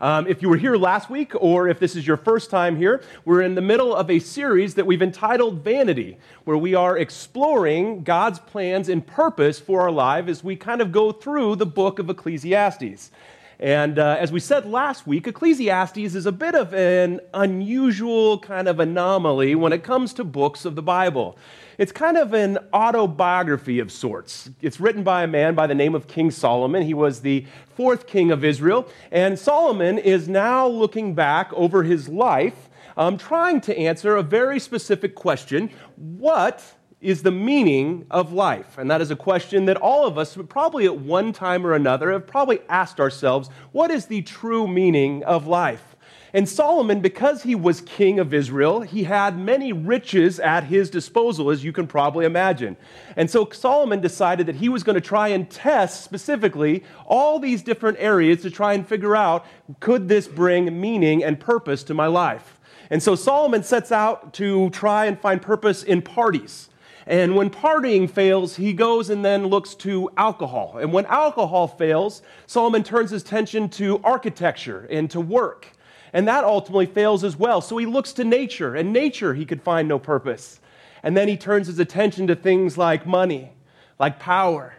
Um, if you were here last week, or if this is your first time here, we're in the middle of a series that we've entitled Vanity, where we are exploring God's plans and purpose for our life as we kind of go through the book of Ecclesiastes. And uh, as we said last week, Ecclesiastes is a bit of an unusual kind of anomaly when it comes to books of the Bible. It's kind of an autobiography of sorts. It's written by a man by the name of King Solomon. He was the fourth king of Israel. And Solomon is now looking back over his life, um, trying to answer a very specific question What is the meaning of life? And that is a question that all of us, probably at one time or another, have probably asked ourselves what is the true meaning of life? And Solomon, because he was king of Israel, he had many riches at his disposal, as you can probably imagine. And so Solomon decided that he was going to try and test specifically all these different areas to try and figure out could this bring meaning and purpose to my life? And so Solomon sets out to try and find purpose in parties. And when partying fails, he goes and then looks to alcohol. And when alcohol fails, Solomon turns his attention to architecture and to work. And that ultimately fails as well. So he looks to nature, and nature he could find no purpose. And then he turns his attention to things like money, like power,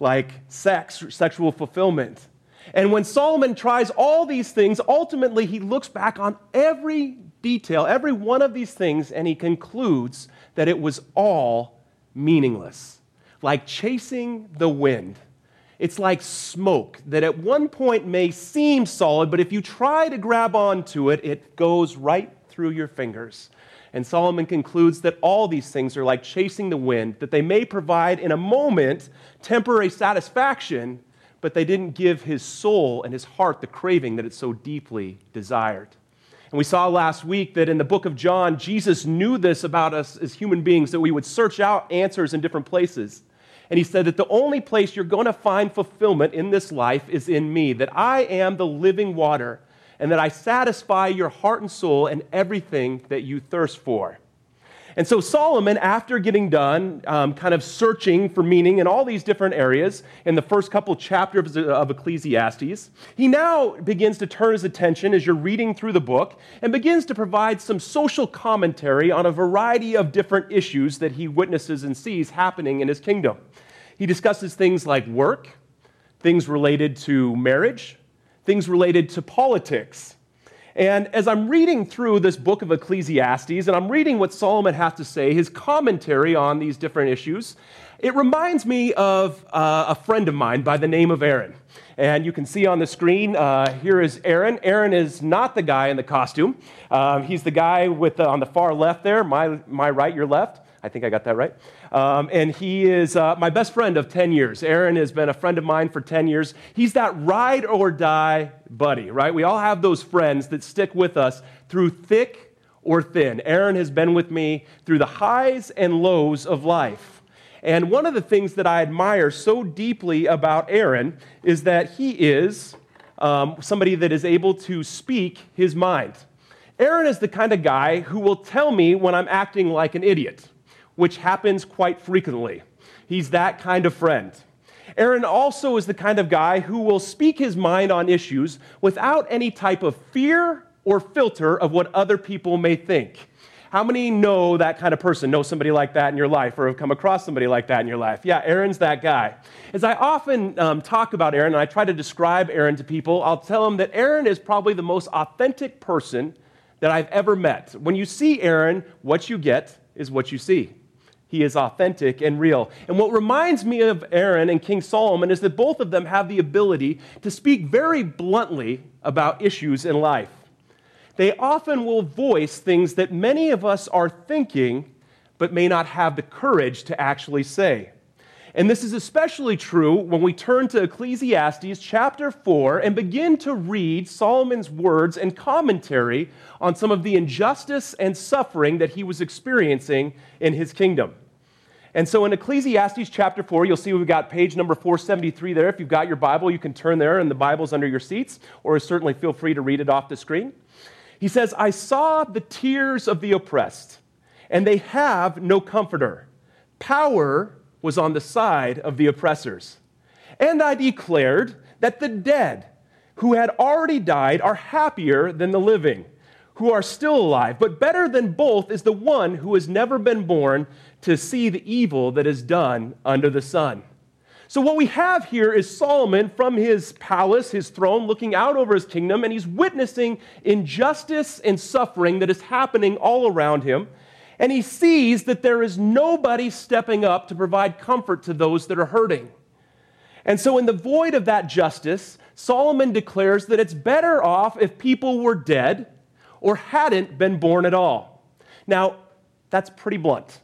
like sex, sexual fulfillment. And when Solomon tries all these things, ultimately he looks back on every detail, every one of these things, and he concludes that it was all meaningless, like chasing the wind. It's like smoke that at one point may seem solid, but if you try to grab onto it, it goes right through your fingers. And Solomon concludes that all these things are like chasing the wind, that they may provide in a moment temporary satisfaction, but they didn't give his soul and his heart the craving that it so deeply desired. And we saw last week that in the book of John, Jesus knew this about us as human beings, that we would search out answers in different places. And he said that the only place you're going to find fulfillment in this life is in me, that I am the living water, and that I satisfy your heart and soul and everything that you thirst for. And so Solomon, after getting done, um, kind of searching for meaning in all these different areas in the first couple chapters of Ecclesiastes, he now begins to turn his attention as you're reading through the book and begins to provide some social commentary on a variety of different issues that he witnesses and sees happening in his kingdom. He discusses things like work, things related to marriage, things related to politics and as I'm reading through this book of Ecclesiastes and I'm reading what Solomon has to say, his commentary on these different issues, it reminds me of uh, a friend of mine by the name of Aaron. And you can see on the screen, uh, here is Aaron. Aaron is not the guy in the costume. Uh, he's the guy with the, on the far left there, my, my right, your left. I think I got that right. Um, and he is uh, my best friend of 10 years. Aaron has been a friend of mine for 10 years. He's that ride or die buddy, right? We all have those friends that stick with us through thick or thin. Aaron has been with me through the highs and lows of life. And one of the things that I admire so deeply about Aaron is that he is um, somebody that is able to speak his mind. Aaron is the kind of guy who will tell me when I'm acting like an idiot which happens quite frequently. He's that kind of friend. Aaron also is the kind of guy who will speak his mind on issues without any type of fear or filter of what other people may think. How many know that kind of person, know somebody like that in your life, or have come across somebody like that in your life? Yeah, Aaron's that guy. As I often um, talk about Aaron and I try to describe Aaron to people, I'll tell them that Aaron is probably the most authentic person that I've ever met. When you see Aaron, what you get is what you see. He is authentic and real. And what reminds me of Aaron and King Solomon is that both of them have the ability to speak very bluntly about issues in life. They often will voice things that many of us are thinking, but may not have the courage to actually say. And this is especially true when we turn to Ecclesiastes chapter 4 and begin to read Solomon's words and commentary on some of the injustice and suffering that he was experiencing in his kingdom. And so in Ecclesiastes chapter 4, you'll see we've got page number 473 there. If you've got your Bible, you can turn there, and the Bible's under your seats, or certainly feel free to read it off the screen. He says, I saw the tears of the oppressed, and they have no comforter. Power was on the side of the oppressors. And I declared that the dead who had already died are happier than the living who are still alive. But better than both is the one who has never been born to see the evil that is done under the sun. So, what we have here is Solomon from his palace, his throne, looking out over his kingdom, and he's witnessing injustice and suffering that is happening all around him. And he sees that there is nobody stepping up to provide comfort to those that are hurting. And so, in the void of that justice, Solomon declares that it's better off if people were dead or hadn't been born at all. Now, that's pretty blunt,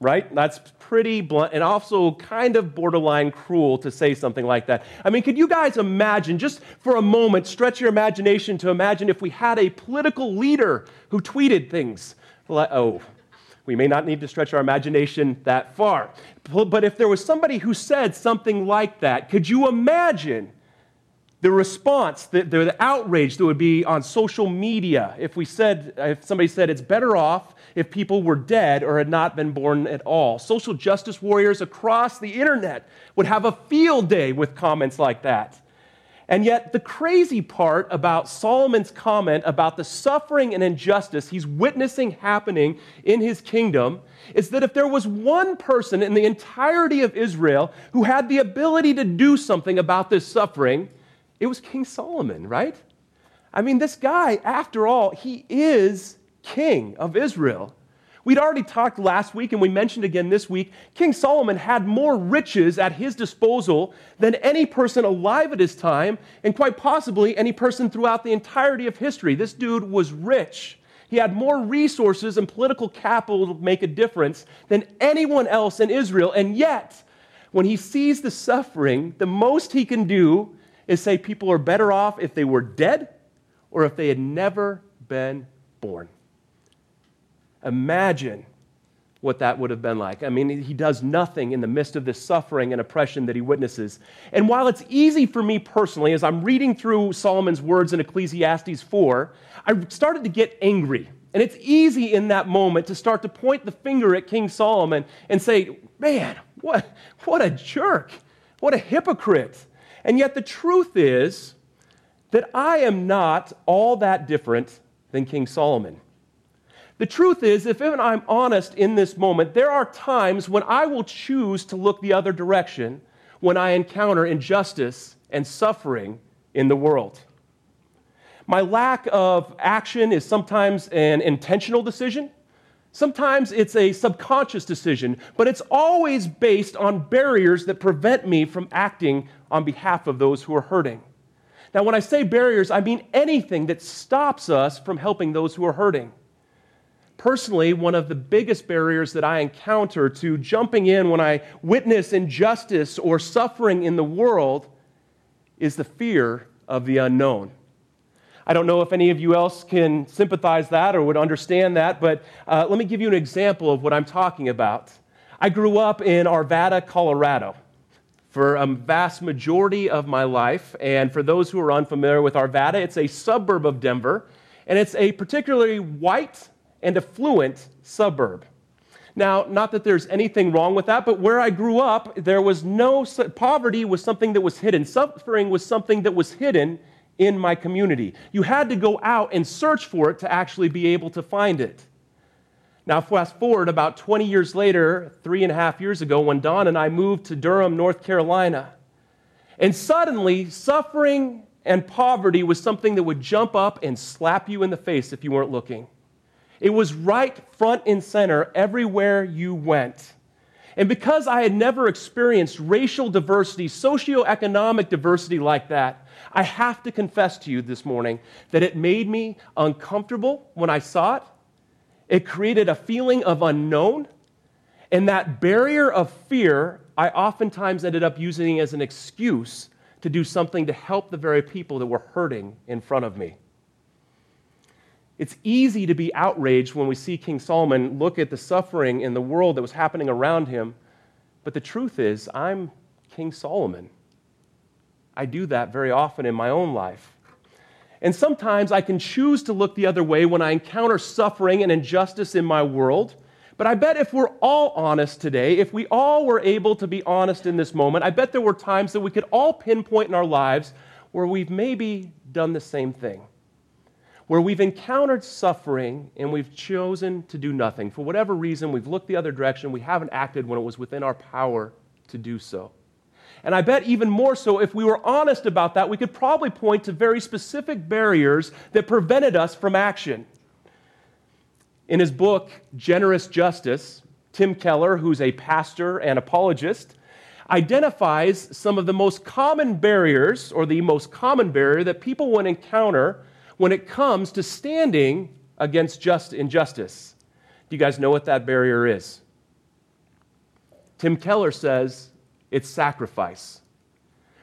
right? That's pretty blunt and also kind of borderline cruel to say something like that. I mean, could you guys imagine, just for a moment, stretch your imagination to imagine if we had a political leader who tweeted things like, oh, we may not need to stretch our imagination that far. But if there was somebody who said something like that, could you imagine the response, the, the, outrage that would be on social media if we said, if somebody said it's better off if people were dead or had not been born at all. Social justice warriors across the internet would have a field day with comments like that. And yet, the crazy part about Solomon's comment about the suffering and injustice he's witnessing happening in his kingdom is that if there was one person in the entirety of Israel who had the ability to do something about this suffering, it was King Solomon, right? I mean, this guy, after all, he is king of Israel. We'd already talked last week, and we mentioned again this week King Solomon had more riches at his disposal than any person alive at his time, and quite possibly any person throughout the entirety of history. This dude was rich. He had more resources and political capital to make a difference than anyone else in Israel. And yet, when he sees the suffering, the most he can do is say people are better off if they were dead or if they had never been born. Imagine what that would have been like. I mean, he does nothing in the midst of this suffering and oppression that he witnesses. And while it's easy for me personally, as I'm reading through Solomon's words in Ecclesiastes 4, I started to get angry. And it's easy in that moment to start to point the finger at King Solomon and say, man, what, what a jerk. What a hypocrite. And yet, the truth is that I am not all that different than King Solomon. The truth is, if I'm honest in this moment, there are times when I will choose to look the other direction when I encounter injustice and suffering in the world. My lack of action is sometimes an intentional decision. Sometimes it's a subconscious decision, but it's always based on barriers that prevent me from acting on behalf of those who are hurting. Now, when I say barriers, I mean anything that stops us from helping those who are hurting. Personally, one of the biggest barriers that I encounter to jumping in when I witness injustice or suffering in the world is the fear of the unknown. I don't know if any of you else can sympathize that or would understand that, but uh, let me give you an example of what I'm talking about. I grew up in Arvada, Colorado for a vast majority of my life. And for those who are unfamiliar with Arvada, it's a suburb of Denver, and it's a particularly white and affluent suburb. Now, not that there's anything wrong with that, but where I grew up, there was no poverty was something that was hidden. Suffering was something that was hidden in my community. You had to go out and search for it to actually be able to find it. Now, fast forward about 20 years later, three and a half years ago, when Don and I moved to Durham, North Carolina. And suddenly, suffering and poverty was something that would jump up and slap you in the face if you weren't looking. It was right front and center everywhere you went. And because I had never experienced racial diversity, socioeconomic diversity like that, I have to confess to you this morning that it made me uncomfortable when I saw it. It created a feeling of unknown. And that barrier of fear, I oftentimes ended up using as an excuse to do something to help the very people that were hurting in front of me. It's easy to be outraged when we see King Solomon look at the suffering in the world that was happening around him, But the truth is, I'm King Solomon. I do that very often in my own life. And sometimes I can choose to look the other way when I encounter suffering and injustice in my world. But I bet if we're all honest today, if we all were able to be honest in this moment, I bet there were times that we could all pinpoint in our lives where we've maybe done the same thing. Where we've encountered suffering and we've chosen to do nothing. For whatever reason, we've looked the other direction, we haven't acted when it was within our power to do so. And I bet even more so, if we were honest about that, we could probably point to very specific barriers that prevented us from action. In his book, Generous Justice, Tim Keller, who's a pastor and apologist, identifies some of the most common barriers, or the most common barrier that people would encounter when it comes to standing against just injustice. Do you guys know what that barrier is? Tim Keller says it's sacrifice.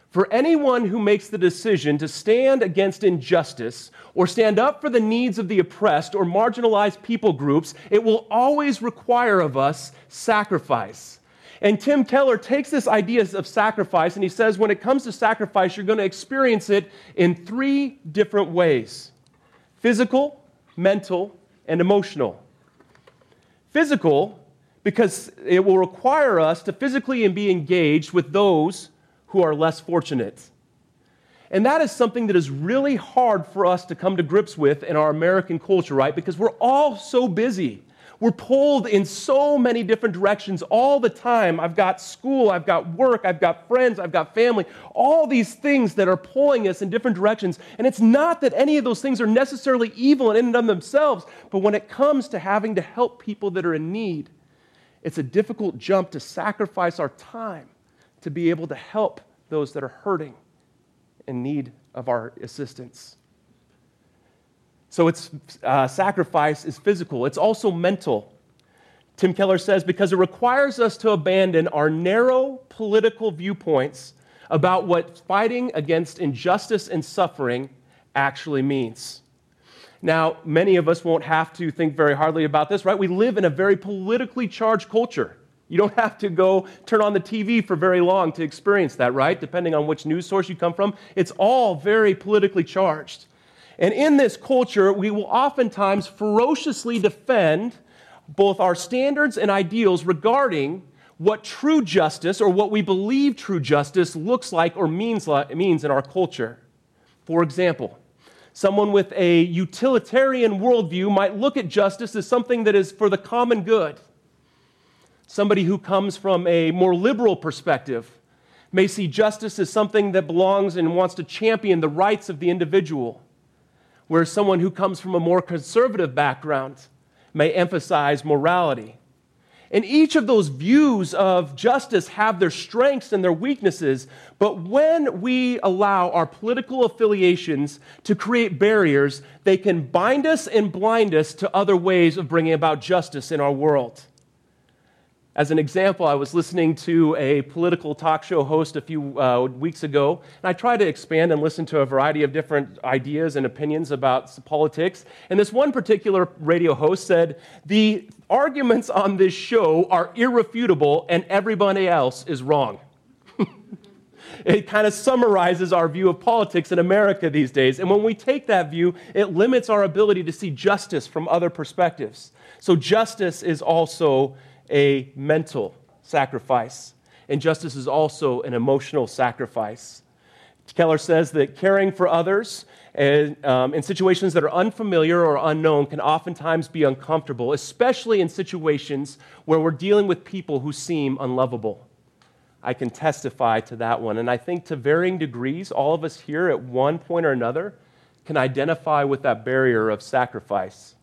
For anyone who makes the decision to stand against injustice or stand up for the needs of the oppressed or marginalized people groups, it will always require of us sacrifice. And Tim Keller takes this idea of sacrifice and he says when it comes to sacrifice, you're going to experience it in three different ways physical, mental, and emotional. Physical because it will require us to physically and be engaged with those who are less fortunate. And that is something that is really hard for us to come to grips with in our American culture, right? Because we're all so busy. We're pulled in so many different directions all the time. I've got school, I've got work, I've got friends, I've got family, all these things that are pulling us in different directions. And it's not that any of those things are necessarily evil in and of themselves, but when it comes to having to help people that are in need, it's a difficult jump to sacrifice our time to be able to help those that are hurting in need of our assistance. So it's uh, sacrifice is physical, it's also mental. Tim Keller says because it requires us to abandon our narrow political viewpoints about what fighting against injustice and suffering actually means. Now, many of us won't have to think very hardly about this, right? We live in a very politically charged culture. You don't have to go turn on the TV for very long to experience that, right? Depending on which news source you come from, it's all very politically charged. And in this culture, we will oftentimes ferociously defend both our standards and ideals regarding what true justice or what we believe true justice looks like or means, means in our culture. For example, Someone with a utilitarian worldview might look at justice as something that is for the common good. Somebody who comes from a more liberal perspective may see justice as something that belongs and wants to champion the rights of the individual, whereas someone who comes from a more conservative background may emphasize morality. And each of those views of justice have their strengths and their weaknesses. But when we allow our political affiliations to create barriers, they can bind us and blind us to other ways of bringing about justice in our world. As an example, I was listening to a political talk show host a few uh, weeks ago, and I tried to expand and listen to a variety of different ideas and opinions about politics. And this one particular radio host said, The arguments on this show are irrefutable, and everybody else is wrong. it kind of summarizes our view of politics in America these days. And when we take that view, it limits our ability to see justice from other perspectives. So, justice is also a mental sacrifice, and justice is also an emotional sacrifice. Keller says that caring for others and, um, in situations that are unfamiliar or unknown can oftentimes be uncomfortable, especially in situations where we're dealing with people who seem unlovable. I can testify to that one. And I think to varying degrees, all of us here at one point or another can identify with that barrier of sacrifice.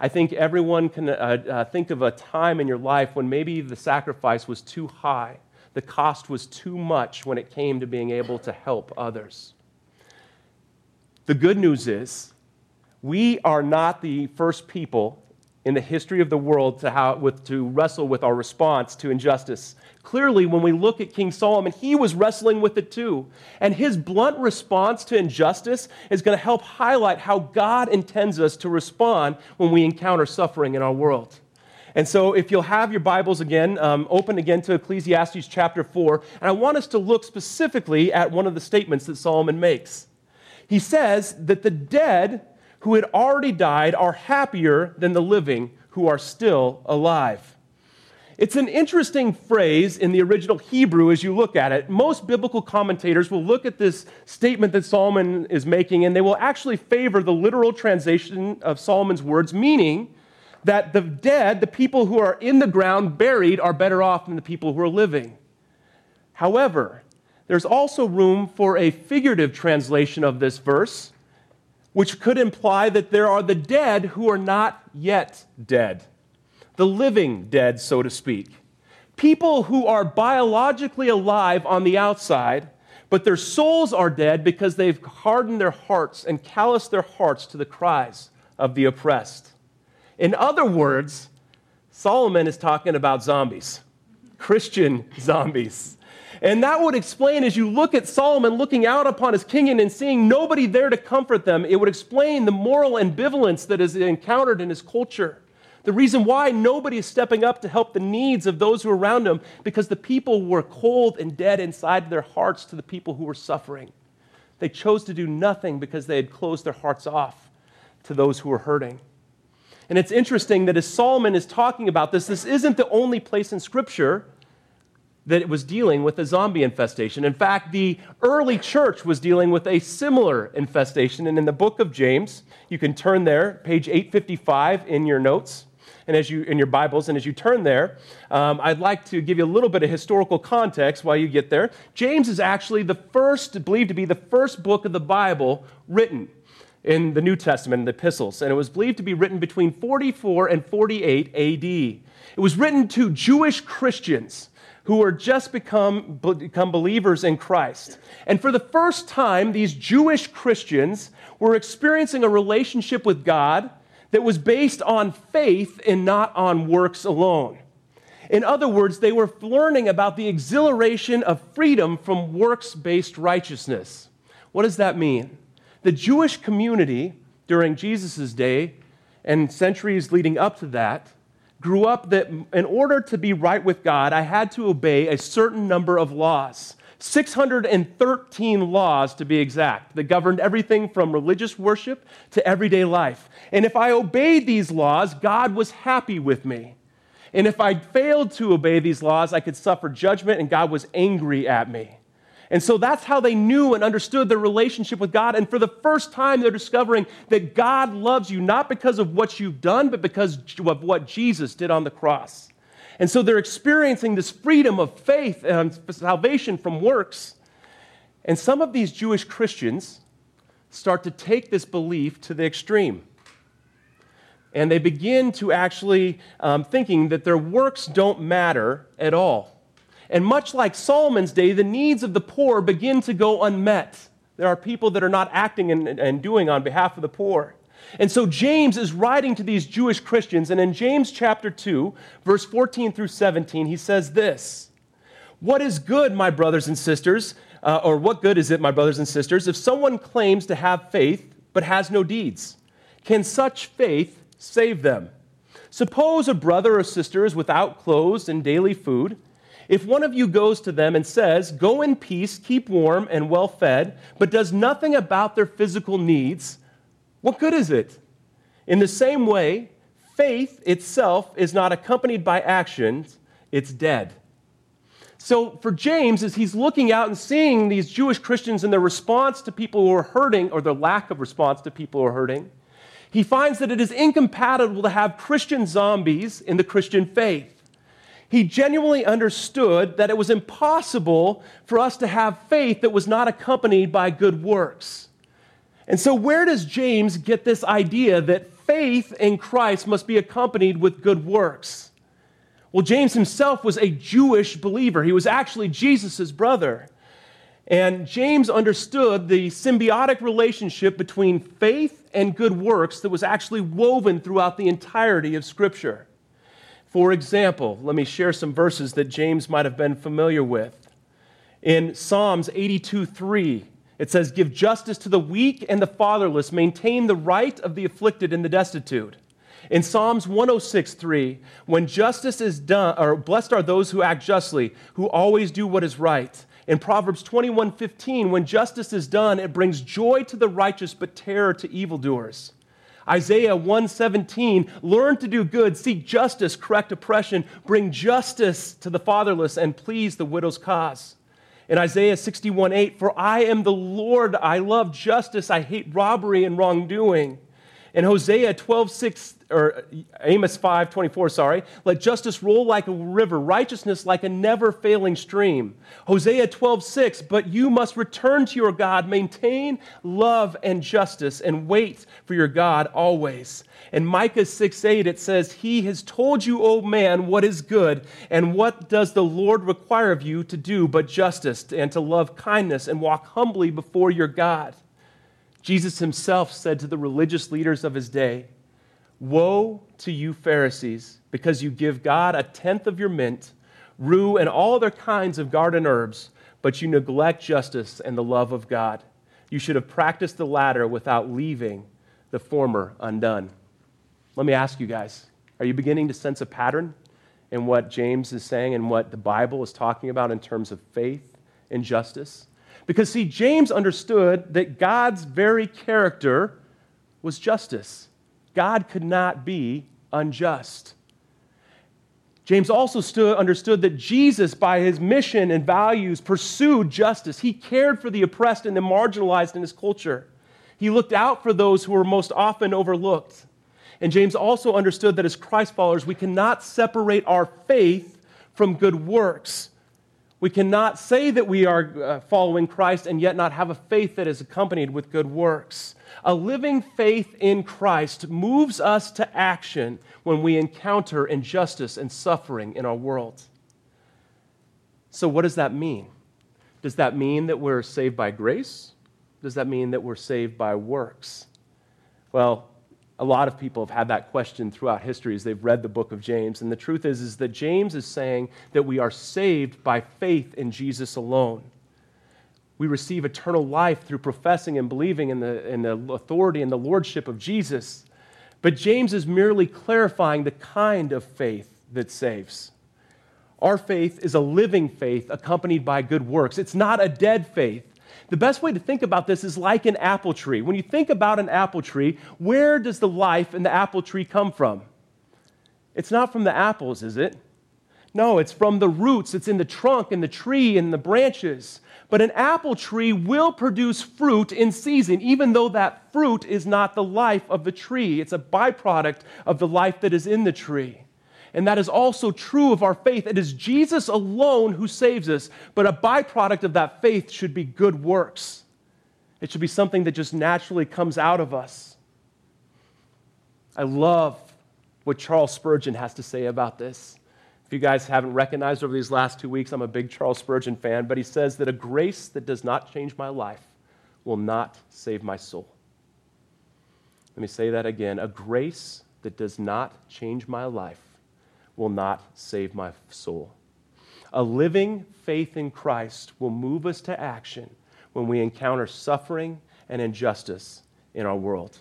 I think everyone can uh, uh, think of a time in your life when maybe the sacrifice was too high, the cost was too much when it came to being able to help others. The good news is, we are not the first people in the history of the world to, how, with, to wrestle with our response to injustice. Clearly, when we look at King Solomon, he was wrestling with it too. And his blunt response to injustice is going to help highlight how God intends us to respond when we encounter suffering in our world. And so, if you'll have your Bibles again, um, open again to Ecclesiastes chapter 4, and I want us to look specifically at one of the statements that Solomon makes. He says that the dead who had already died are happier than the living who are still alive. It's an interesting phrase in the original Hebrew as you look at it. Most biblical commentators will look at this statement that Solomon is making and they will actually favor the literal translation of Solomon's words, meaning that the dead, the people who are in the ground buried, are better off than the people who are living. However, there's also room for a figurative translation of this verse, which could imply that there are the dead who are not yet dead the living dead, so to speak. People who are biologically alive on the outside, but their souls are dead because they've hardened their hearts and calloused their hearts to the cries of the oppressed. In other words, Solomon is talking about zombies, Christian zombies. And that would explain, as you look at Solomon looking out upon his kingdom and seeing nobody there to comfort them, it would explain the moral ambivalence that is encountered in his culture. The reason why nobody is stepping up to help the needs of those who are around them, because the people were cold and dead inside their hearts to the people who were suffering. They chose to do nothing because they had closed their hearts off to those who were hurting. And it's interesting that as Solomon is talking about this, this isn't the only place in Scripture that it was dealing with a zombie infestation. In fact, the early church was dealing with a similar infestation. And in the book of James, you can turn there, page 855 in your notes and as you in your Bibles, and as you turn there, um, I'd like to give you a little bit of historical context while you get there. James is actually the first, believed to be the first book of the Bible written in the New Testament, in the epistles, and it was believed to be written between 44 and 48 AD. It was written to Jewish Christians who were just become, become believers in Christ. And for the first time, these Jewish Christians were experiencing a relationship with God that was based on faith and not on works alone. In other words, they were learning about the exhilaration of freedom from works based righteousness. What does that mean? The Jewish community during Jesus' day and centuries leading up to that grew up that in order to be right with God, I had to obey a certain number of laws. 613 laws to be exact, that governed everything from religious worship to everyday life. And if I obeyed these laws, God was happy with me. And if I failed to obey these laws, I could suffer judgment and God was angry at me. And so that's how they knew and understood their relationship with God. And for the first time, they're discovering that God loves you not because of what you've done, but because of what Jesus did on the cross. And so they're experiencing this freedom of faith and salvation from works. And some of these Jewish Christians start to take this belief to the extreme. And they begin to actually um, thinking that their works don't matter at all. And much like Solomon's day, the needs of the poor begin to go unmet. There are people that are not acting and, and doing on behalf of the poor. And so James is writing to these Jewish Christians, and in James chapter 2, verse 14 through 17, he says this What is good, my brothers and sisters, uh, or what good is it, my brothers and sisters, if someone claims to have faith but has no deeds? Can such faith save them? Suppose a brother or sister is without clothes and daily food. If one of you goes to them and says, Go in peace, keep warm and well fed, but does nothing about their physical needs, what good is it? In the same way, faith itself is not accompanied by actions, it's dead. So, for James, as he's looking out and seeing these Jewish Christians and their response to people who are hurting, or their lack of response to people who are hurting, he finds that it is incompatible to have Christian zombies in the Christian faith. He genuinely understood that it was impossible for us to have faith that was not accompanied by good works. And so, where does James get this idea that faith in Christ must be accompanied with good works? Well, James himself was a Jewish believer. He was actually Jesus' brother. And James understood the symbiotic relationship between faith and good works that was actually woven throughout the entirety of Scripture. For example, let me share some verses that James might have been familiar with. In Psalms 82 3, it says, Give justice to the weak and the fatherless, maintain the right of the afflicted and the destitute. In Psalms 106, 3, when justice is done, or blessed are those who act justly, who always do what is right. In Proverbs 21, 15, when justice is done, it brings joy to the righteous, but terror to evildoers. Isaiah 117, learn to do good, seek justice, correct oppression, bring justice to the fatherless, and please the widow's cause. In Isaiah 61, 8, for I am the Lord, I love justice, I hate robbery and wrongdoing. In Hosea 12, 6, or uh, Amos 5, 24, sorry, let justice roll like a river, righteousness like a never failing stream. Hosea 12, 6, but you must return to your God, maintain love and justice, and wait for your God always. And Micah 6, 8, it says, He has told you, O man, what is good, and what does the Lord require of you to do but justice, and to love kindness, and walk humbly before your God. Jesus himself said to the religious leaders of his day, Woe to you, Pharisees, because you give God a tenth of your mint, rue, and all other kinds of garden herbs, but you neglect justice and the love of God. You should have practiced the latter without leaving the former undone. Let me ask you guys are you beginning to sense a pattern in what James is saying and what the Bible is talking about in terms of faith and justice? Because, see, James understood that God's very character was justice. God could not be unjust. James also stood, understood that Jesus, by his mission and values, pursued justice. He cared for the oppressed and the marginalized in his culture. He looked out for those who were most often overlooked. And James also understood that as Christ followers, we cannot separate our faith from good works. We cannot say that we are uh, following Christ and yet not have a faith that is accompanied with good works. A living faith in Christ moves us to action when we encounter injustice and suffering in our world. So, what does that mean? Does that mean that we're saved by grace? Does that mean that we're saved by works? Well, a lot of people have had that question throughout history as they've read the book of James. And the truth is, is that James is saying that we are saved by faith in Jesus alone. We receive eternal life through professing and believing in the, in the authority and the lordship of Jesus. But James is merely clarifying the kind of faith that saves. Our faith is a living faith accompanied by good works. It's not a dead faith. The best way to think about this is like an apple tree. When you think about an apple tree, where does the life in the apple tree come from? It's not from the apples, is it? No, it's from the roots. It's in the trunk and the tree and the branches. But an apple tree will produce fruit in season, even though that fruit is not the life of the tree. It's a byproduct of the life that is in the tree. And that is also true of our faith. It is Jesus alone who saves us, but a byproduct of that faith should be good works. It should be something that just naturally comes out of us. I love what Charles Spurgeon has to say about this. If you guys haven't recognized over these last two weeks, I'm a big Charles Spurgeon fan, but he says that a grace that does not change my life will not save my soul. Let me say that again. A grace that does not change my life will not save my soul. A living faith in Christ will move us to action when we encounter suffering and injustice in our world.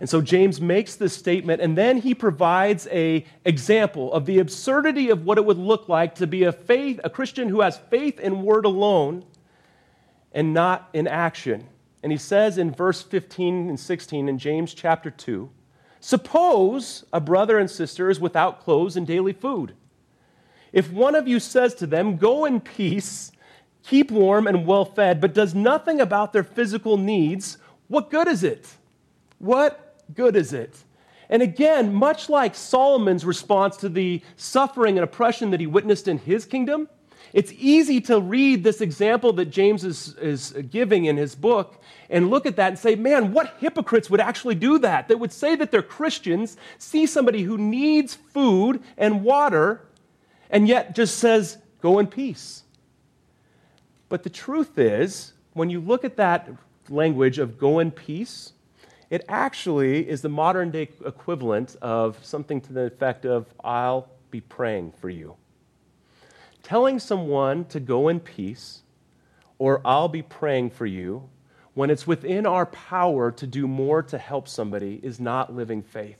And so James makes this statement and then he provides a example of the absurdity of what it would look like to be a faith a Christian who has faith in word alone and not in action. And he says in verse 15 and 16 in James chapter 2, Suppose a brother and sister is without clothes and daily food. If one of you says to them, Go in peace, keep warm and well fed, but does nothing about their physical needs, what good is it? What good is it? And again, much like Solomon's response to the suffering and oppression that he witnessed in his kingdom, it's easy to read this example that James is, is giving in his book and look at that and say, man, what hypocrites would actually do that? That would say that they're Christians, see somebody who needs food and water, and yet just says, go in peace. But the truth is, when you look at that language of go in peace, it actually is the modern day equivalent of something to the effect of, I'll be praying for you. Telling someone to go in peace or I'll be praying for you when it's within our power to do more to help somebody is not living faith.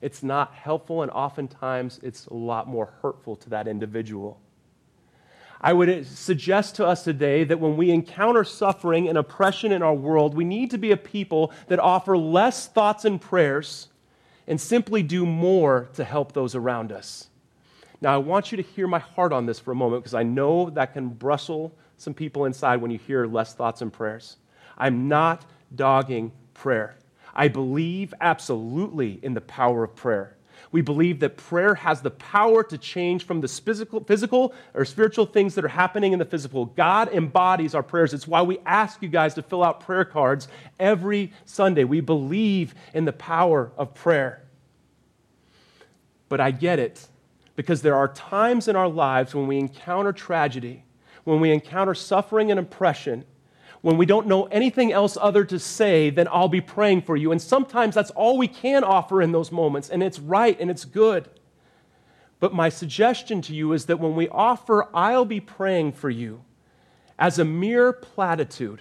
it's not helpful, and oftentimes it's a lot more hurtful to that individual. I would suggest to us today that when we encounter suffering and oppression in our world, we need to be a people that offer less thoughts and prayers and simply do more to help those around us. Now, I want you to hear my heart on this for a moment because I know that can bristle some people inside when you hear less thoughts and prayers. I'm not dogging prayer. I believe absolutely in the power of prayer. We believe that prayer has the power to change from the physical, physical or spiritual things that are happening in the physical. God embodies our prayers. It's why we ask you guys to fill out prayer cards every Sunday. We believe in the power of prayer. But I get it because there are times in our lives when we encounter tragedy, when we encounter suffering and oppression, when we don't know anything else other to say, than I'll be praying for you. And sometimes that's all we can offer in those moments, and it's right and it's good. But my suggestion to you is that when we offer, I'll be praying for you as a mere platitude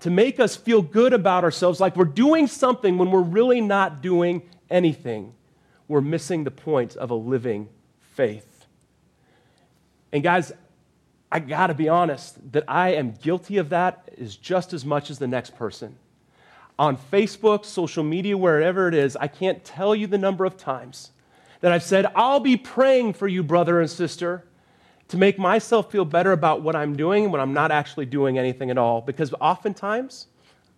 to make us feel good about ourselves, like we're doing something when we're really not doing anything, we're missing the point of a living faith. And guys, I got to be honest that I am guilty of that is just as much as the next person. On Facebook, social media, wherever it is, I can't tell you the number of times that I've said, I'll be praying for you, brother and sister, to make myself feel better about what I'm doing when I'm not actually doing anything at all. Because oftentimes,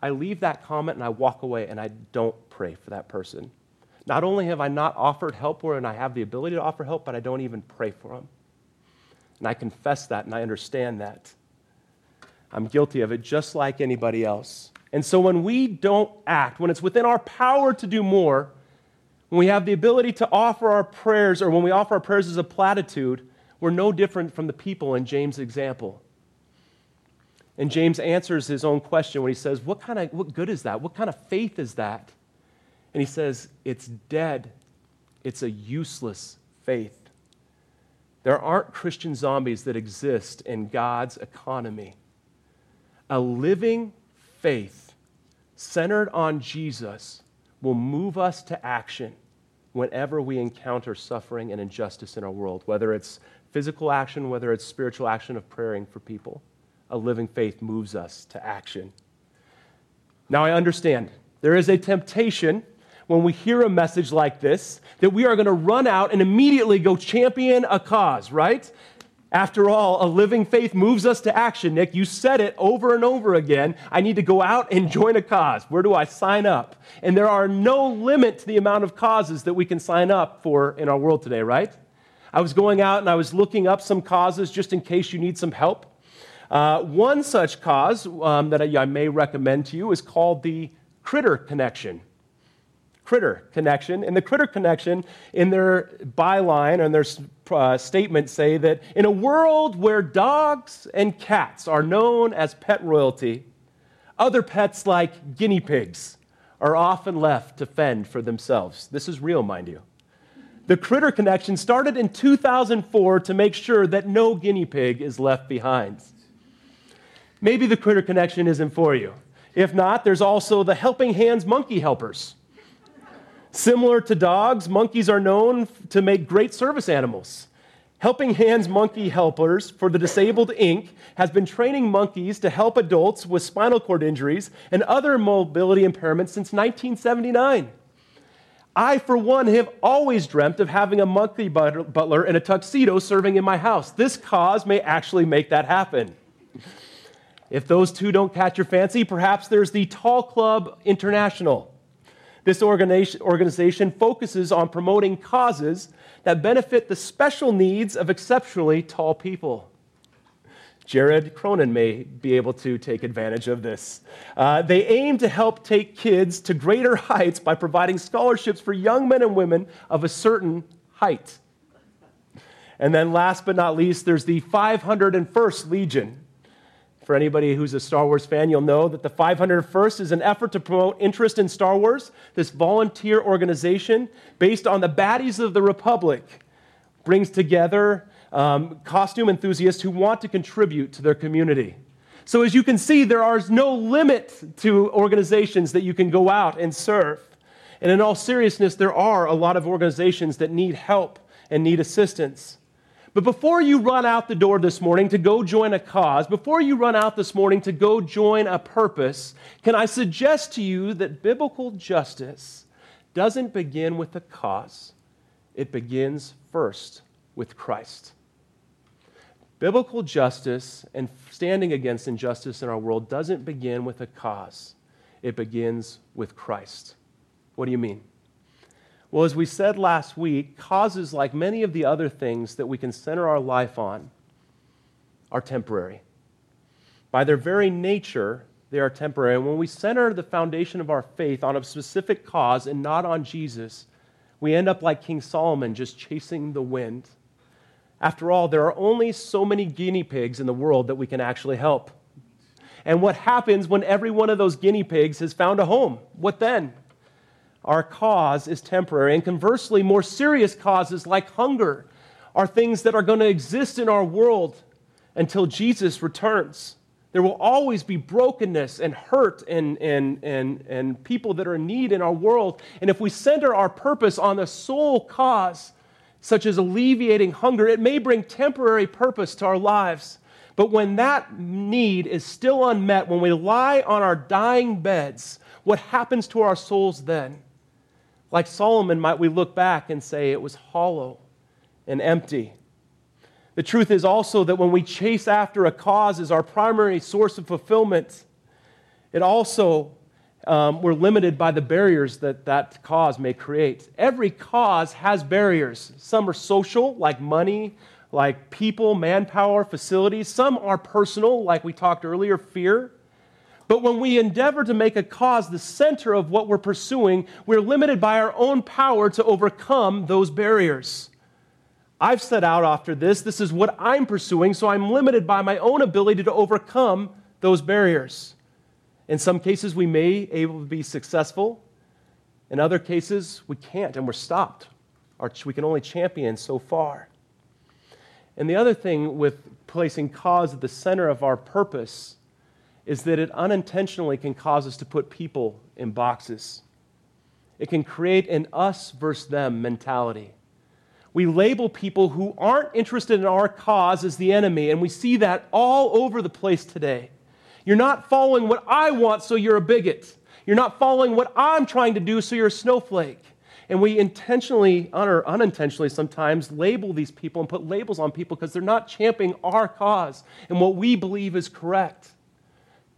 I leave that comment and I walk away and I don't pray for that person. Not only have I not offered help where and I have the ability to offer help, but I don't even pray for them. And I confess that and I understand that. I'm guilty of it just like anybody else. And so when we don't act, when it's within our power to do more, when we have the ability to offer our prayers, or when we offer our prayers as a platitude, we're no different from the people in James' example. And James answers his own question when he says, What kind of what good is that? What kind of faith is that? And he says, It's dead. It's a useless faith. There aren't Christian zombies that exist in God's economy. A living faith centered on Jesus will move us to action whenever we encounter suffering and injustice in our world, whether it's physical action, whether it's spiritual action of praying for people. A living faith moves us to action. Now, I understand there is a temptation when we hear a message like this that we are going to run out and immediately go champion a cause, right? After all, a living faith moves us to action. Nick, you said it over and over again. I need to go out and join a cause. Where do I sign up? And there are no limit to the amount of causes that we can sign up for in our world today, right? I was going out and I was looking up some causes just in case you need some help. Uh, one such cause um, that I, I may recommend to you is called the Critter Connection critter connection. And the critter connection, in their byline and their uh, statement, say that in a world where dogs and cats are known as pet royalty, other pets like guinea pigs are often left to fend for themselves. This is real, mind you. The Critter Connection started in 2004 to make sure that no guinea pig is left behind. Maybe the Critter Connection isn't for you. If not, there's also the Helping Hands Monkey Helpers. Similar to dogs, monkeys are known to make great service animals. Helping Hands Monkey Helpers for the Disabled Inc. has been training monkeys to help adults with spinal cord injuries and other mobility impairments since 1979. I, for one, have always dreamt of having a monkey butler in a tuxedo serving in my house. This cause may actually make that happen. If those two don't catch your fancy, perhaps there's the Tall Club International. This organization focuses on promoting causes that benefit the special needs of exceptionally tall people. Jared Cronin may be able to take advantage of this. Uh, they aim to help take kids to greater heights by providing scholarships for young men and women of a certain height. And then, last but not least, there's the 501st Legion. For anybody who's a Star Wars fan, you'll know that the 501st is an effort to promote interest in Star Wars. This volunteer organization, based on the baddies of the Republic, brings together um, costume enthusiasts who want to contribute to their community. So, as you can see, there is no limit to organizations that you can go out and serve. And in all seriousness, there are a lot of organizations that need help and need assistance. But before you run out the door this morning to go join a cause, before you run out this morning to go join a purpose, can I suggest to you that biblical justice doesn't begin with a cause, it begins first with Christ. Biblical justice and standing against injustice in our world doesn't begin with a cause, it begins with Christ. What do you mean? Well, as we said last week, causes like many of the other things that we can center our life on are temporary. By their very nature, they are temporary. And when we center the foundation of our faith on a specific cause and not on Jesus, we end up like King Solomon, just chasing the wind. After all, there are only so many guinea pigs in the world that we can actually help. And what happens when every one of those guinea pigs has found a home? What then? Our cause is temporary. And conversely, more serious causes like hunger are things that are going to exist in our world until Jesus returns. There will always be brokenness and hurt and, and, and, and people that are in need in our world. And if we center our purpose on the sole cause, such as alleviating hunger, it may bring temporary purpose to our lives. But when that need is still unmet, when we lie on our dying beds, what happens to our souls then? Like Solomon, might we look back and say it was hollow and empty. The truth is also that when we chase after a cause as our primary source of fulfillment, it also um, we're limited by the barriers that that cause may create. Every cause has barriers. Some are social, like money, like people, manpower, facilities. Some are personal, like we talked earlier, fear. But when we endeavor to make a cause the center of what we're pursuing, we're limited by our own power to overcome those barriers. I've set out after this. This is what I'm pursuing, so I'm limited by my own ability to overcome those barriers. In some cases, we may able to be successful. In other cases, we can't, and we're stopped. We can only champion so far. And the other thing with placing cause at the center of our purpose is that it unintentionally can cause us to put people in boxes. It can create an us versus them mentality. We label people who aren't interested in our cause as the enemy, and we see that all over the place today. You're not following what I want, so you're a bigot. You're not following what I'm trying to do, so you're a snowflake. And we intentionally, or unintentionally sometimes, label these people and put labels on people because they're not championing our cause and what we believe is correct.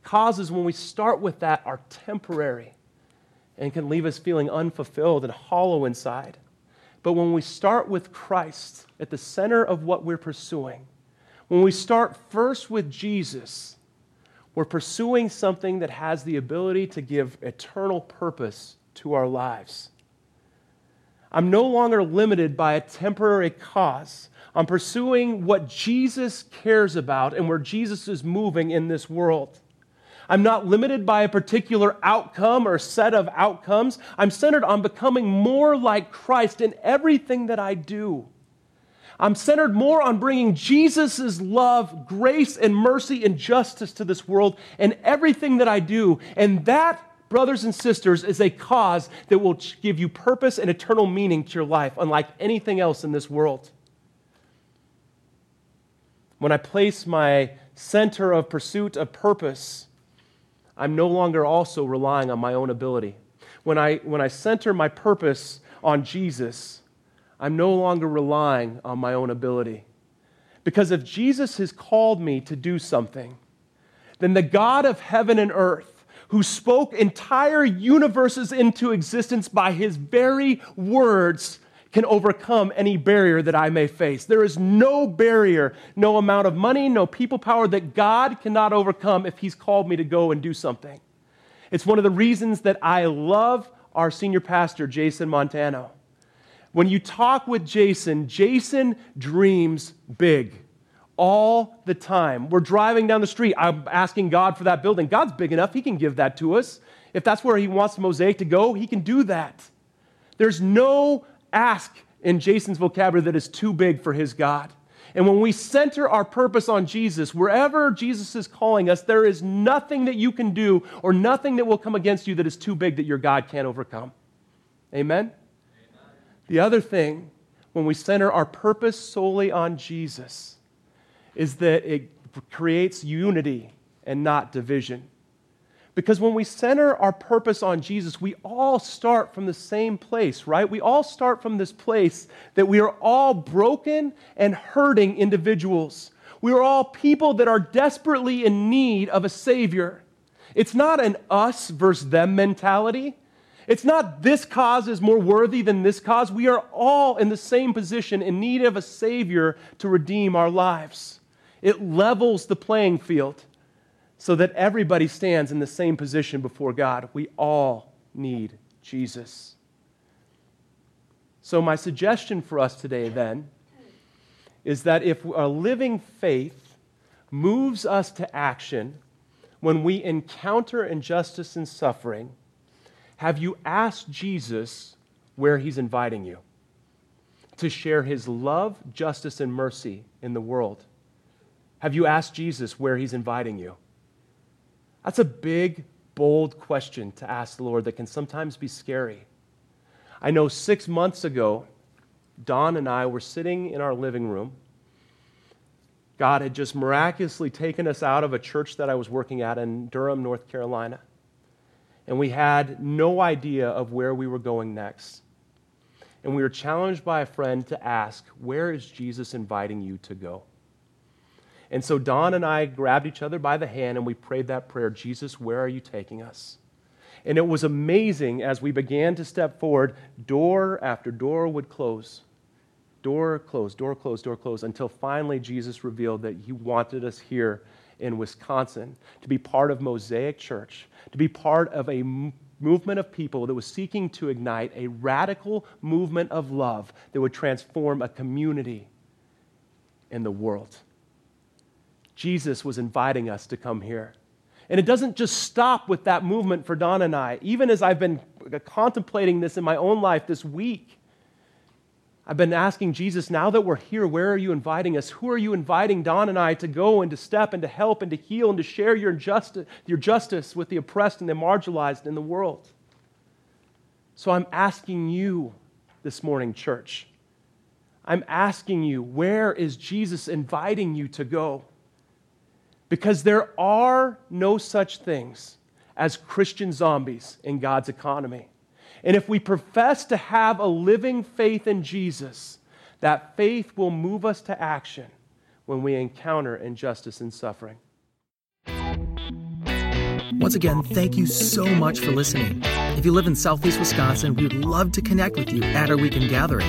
Causes, when we start with that, are temporary and can leave us feeling unfulfilled and hollow inside. But when we start with Christ at the center of what we're pursuing, when we start first with Jesus, we're pursuing something that has the ability to give eternal purpose to our lives. I'm no longer limited by a temporary cause. I'm pursuing what Jesus cares about and where Jesus is moving in this world. I'm not limited by a particular outcome or set of outcomes. I'm centered on becoming more like Christ in everything that I do. I'm centered more on bringing Jesus' love, grace, and mercy and justice to this world and everything that I do. And that, brothers and sisters, is a cause that will give you purpose and eternal meaning to your life, unlike anything else in this world. When I place my center of pursuit of purpose, I'm no longer also relying on my own ability. When I, when I center my purpose on Jesus, I'm no longer relying on my own ability. Because if Jesus has called me to do something, then the God of heaven and earth, who spoke entire universes into existence by his very words, can overcome any barrier that I may face. There is no barrier, no amount of money, no people power that God cannot overcome if he's called me to go and do something. It's one of the reasons that I love our senior pastor, Jason Montano. When you talk with Jason, Jason dreams big all the time. We're driving down the street. I'm asking God for that building. God's big enough, He can give that to us. If that's where He wants the Mosaic to go, He can do that. There's no ask in Jason's vocabulary that is too big for His God. And when we center our purpose on Jesus, wherever Jesus is calling us, there is nothing that you can do or nothing that will come against you that is too big that your God can't overcome. Amen? The other thing, when we center our purpose solely on Jesus, is that it creates unity and not division. Because when we center our purpose on Jesus, we all start from the same place, right? We all start from this place that we are all broken and hurting individuals. We are all people that are desperately in need of a Savior. It's not an us versus them mentality. It's not this cause is more worthy than this cause. We are all in the same position in need of a Savior to redeem our lives. It levels the playing field so that everybody stands in the same position before God. We all need Jesus. So, my suggestion for us today then is that if a living faith moves us to action when we encounter injustice and suffering, have you asked Jesus where he's inviting you? To share his love, justice, and mercy in the world. Have you asked Jesus where he's inviting you? That's a big, bold question to ask the Lord that can sometimes be scary. I know six months ago, Don and I were sitting in our living room. God had just miraculously taken us out of a church that I was working at in Durham, North Carolina. And we had no idea of where we were going next. And we were challenged by a friend to ask, Where is Jesus inviting you to go? And so Don and I grabbed each other by the hand and we prayed that prayer Jesus, where are you taking us? And it was amazing as we began to step forward, door after door would close. Door closed, door closed, door closed, until finally Jesus revealed that he wanted us here in Wisconsin to be part of Mosaic Church, to be part of a movement of people that was seeking to ignite a radical movement of love that would transform a community in the world. Jesus was inviting us to come here. And it doesn't just stop with that movement for Don and I. Even as I've been contemplating this in my own life this week, I've been asking Jesus, now that we're here, where are you inviting us? Who are you inviting Don and I to go and to step and to help and to heal and to share your justice, your justice with the oppressed and the marginalized in the world? So I'm asking you this morning, church. I'm asking you, where is Jesus inviting you to go? Because there are no such things as Christian zombies in God's economy. And if we profess to have a living faith in Jesus, that faith will move us to action when we encounter injustice and suffering. Once again, thank you so much for listening. If you live in Southeast Wisconsin, we would love to connect with you at our weekend gathering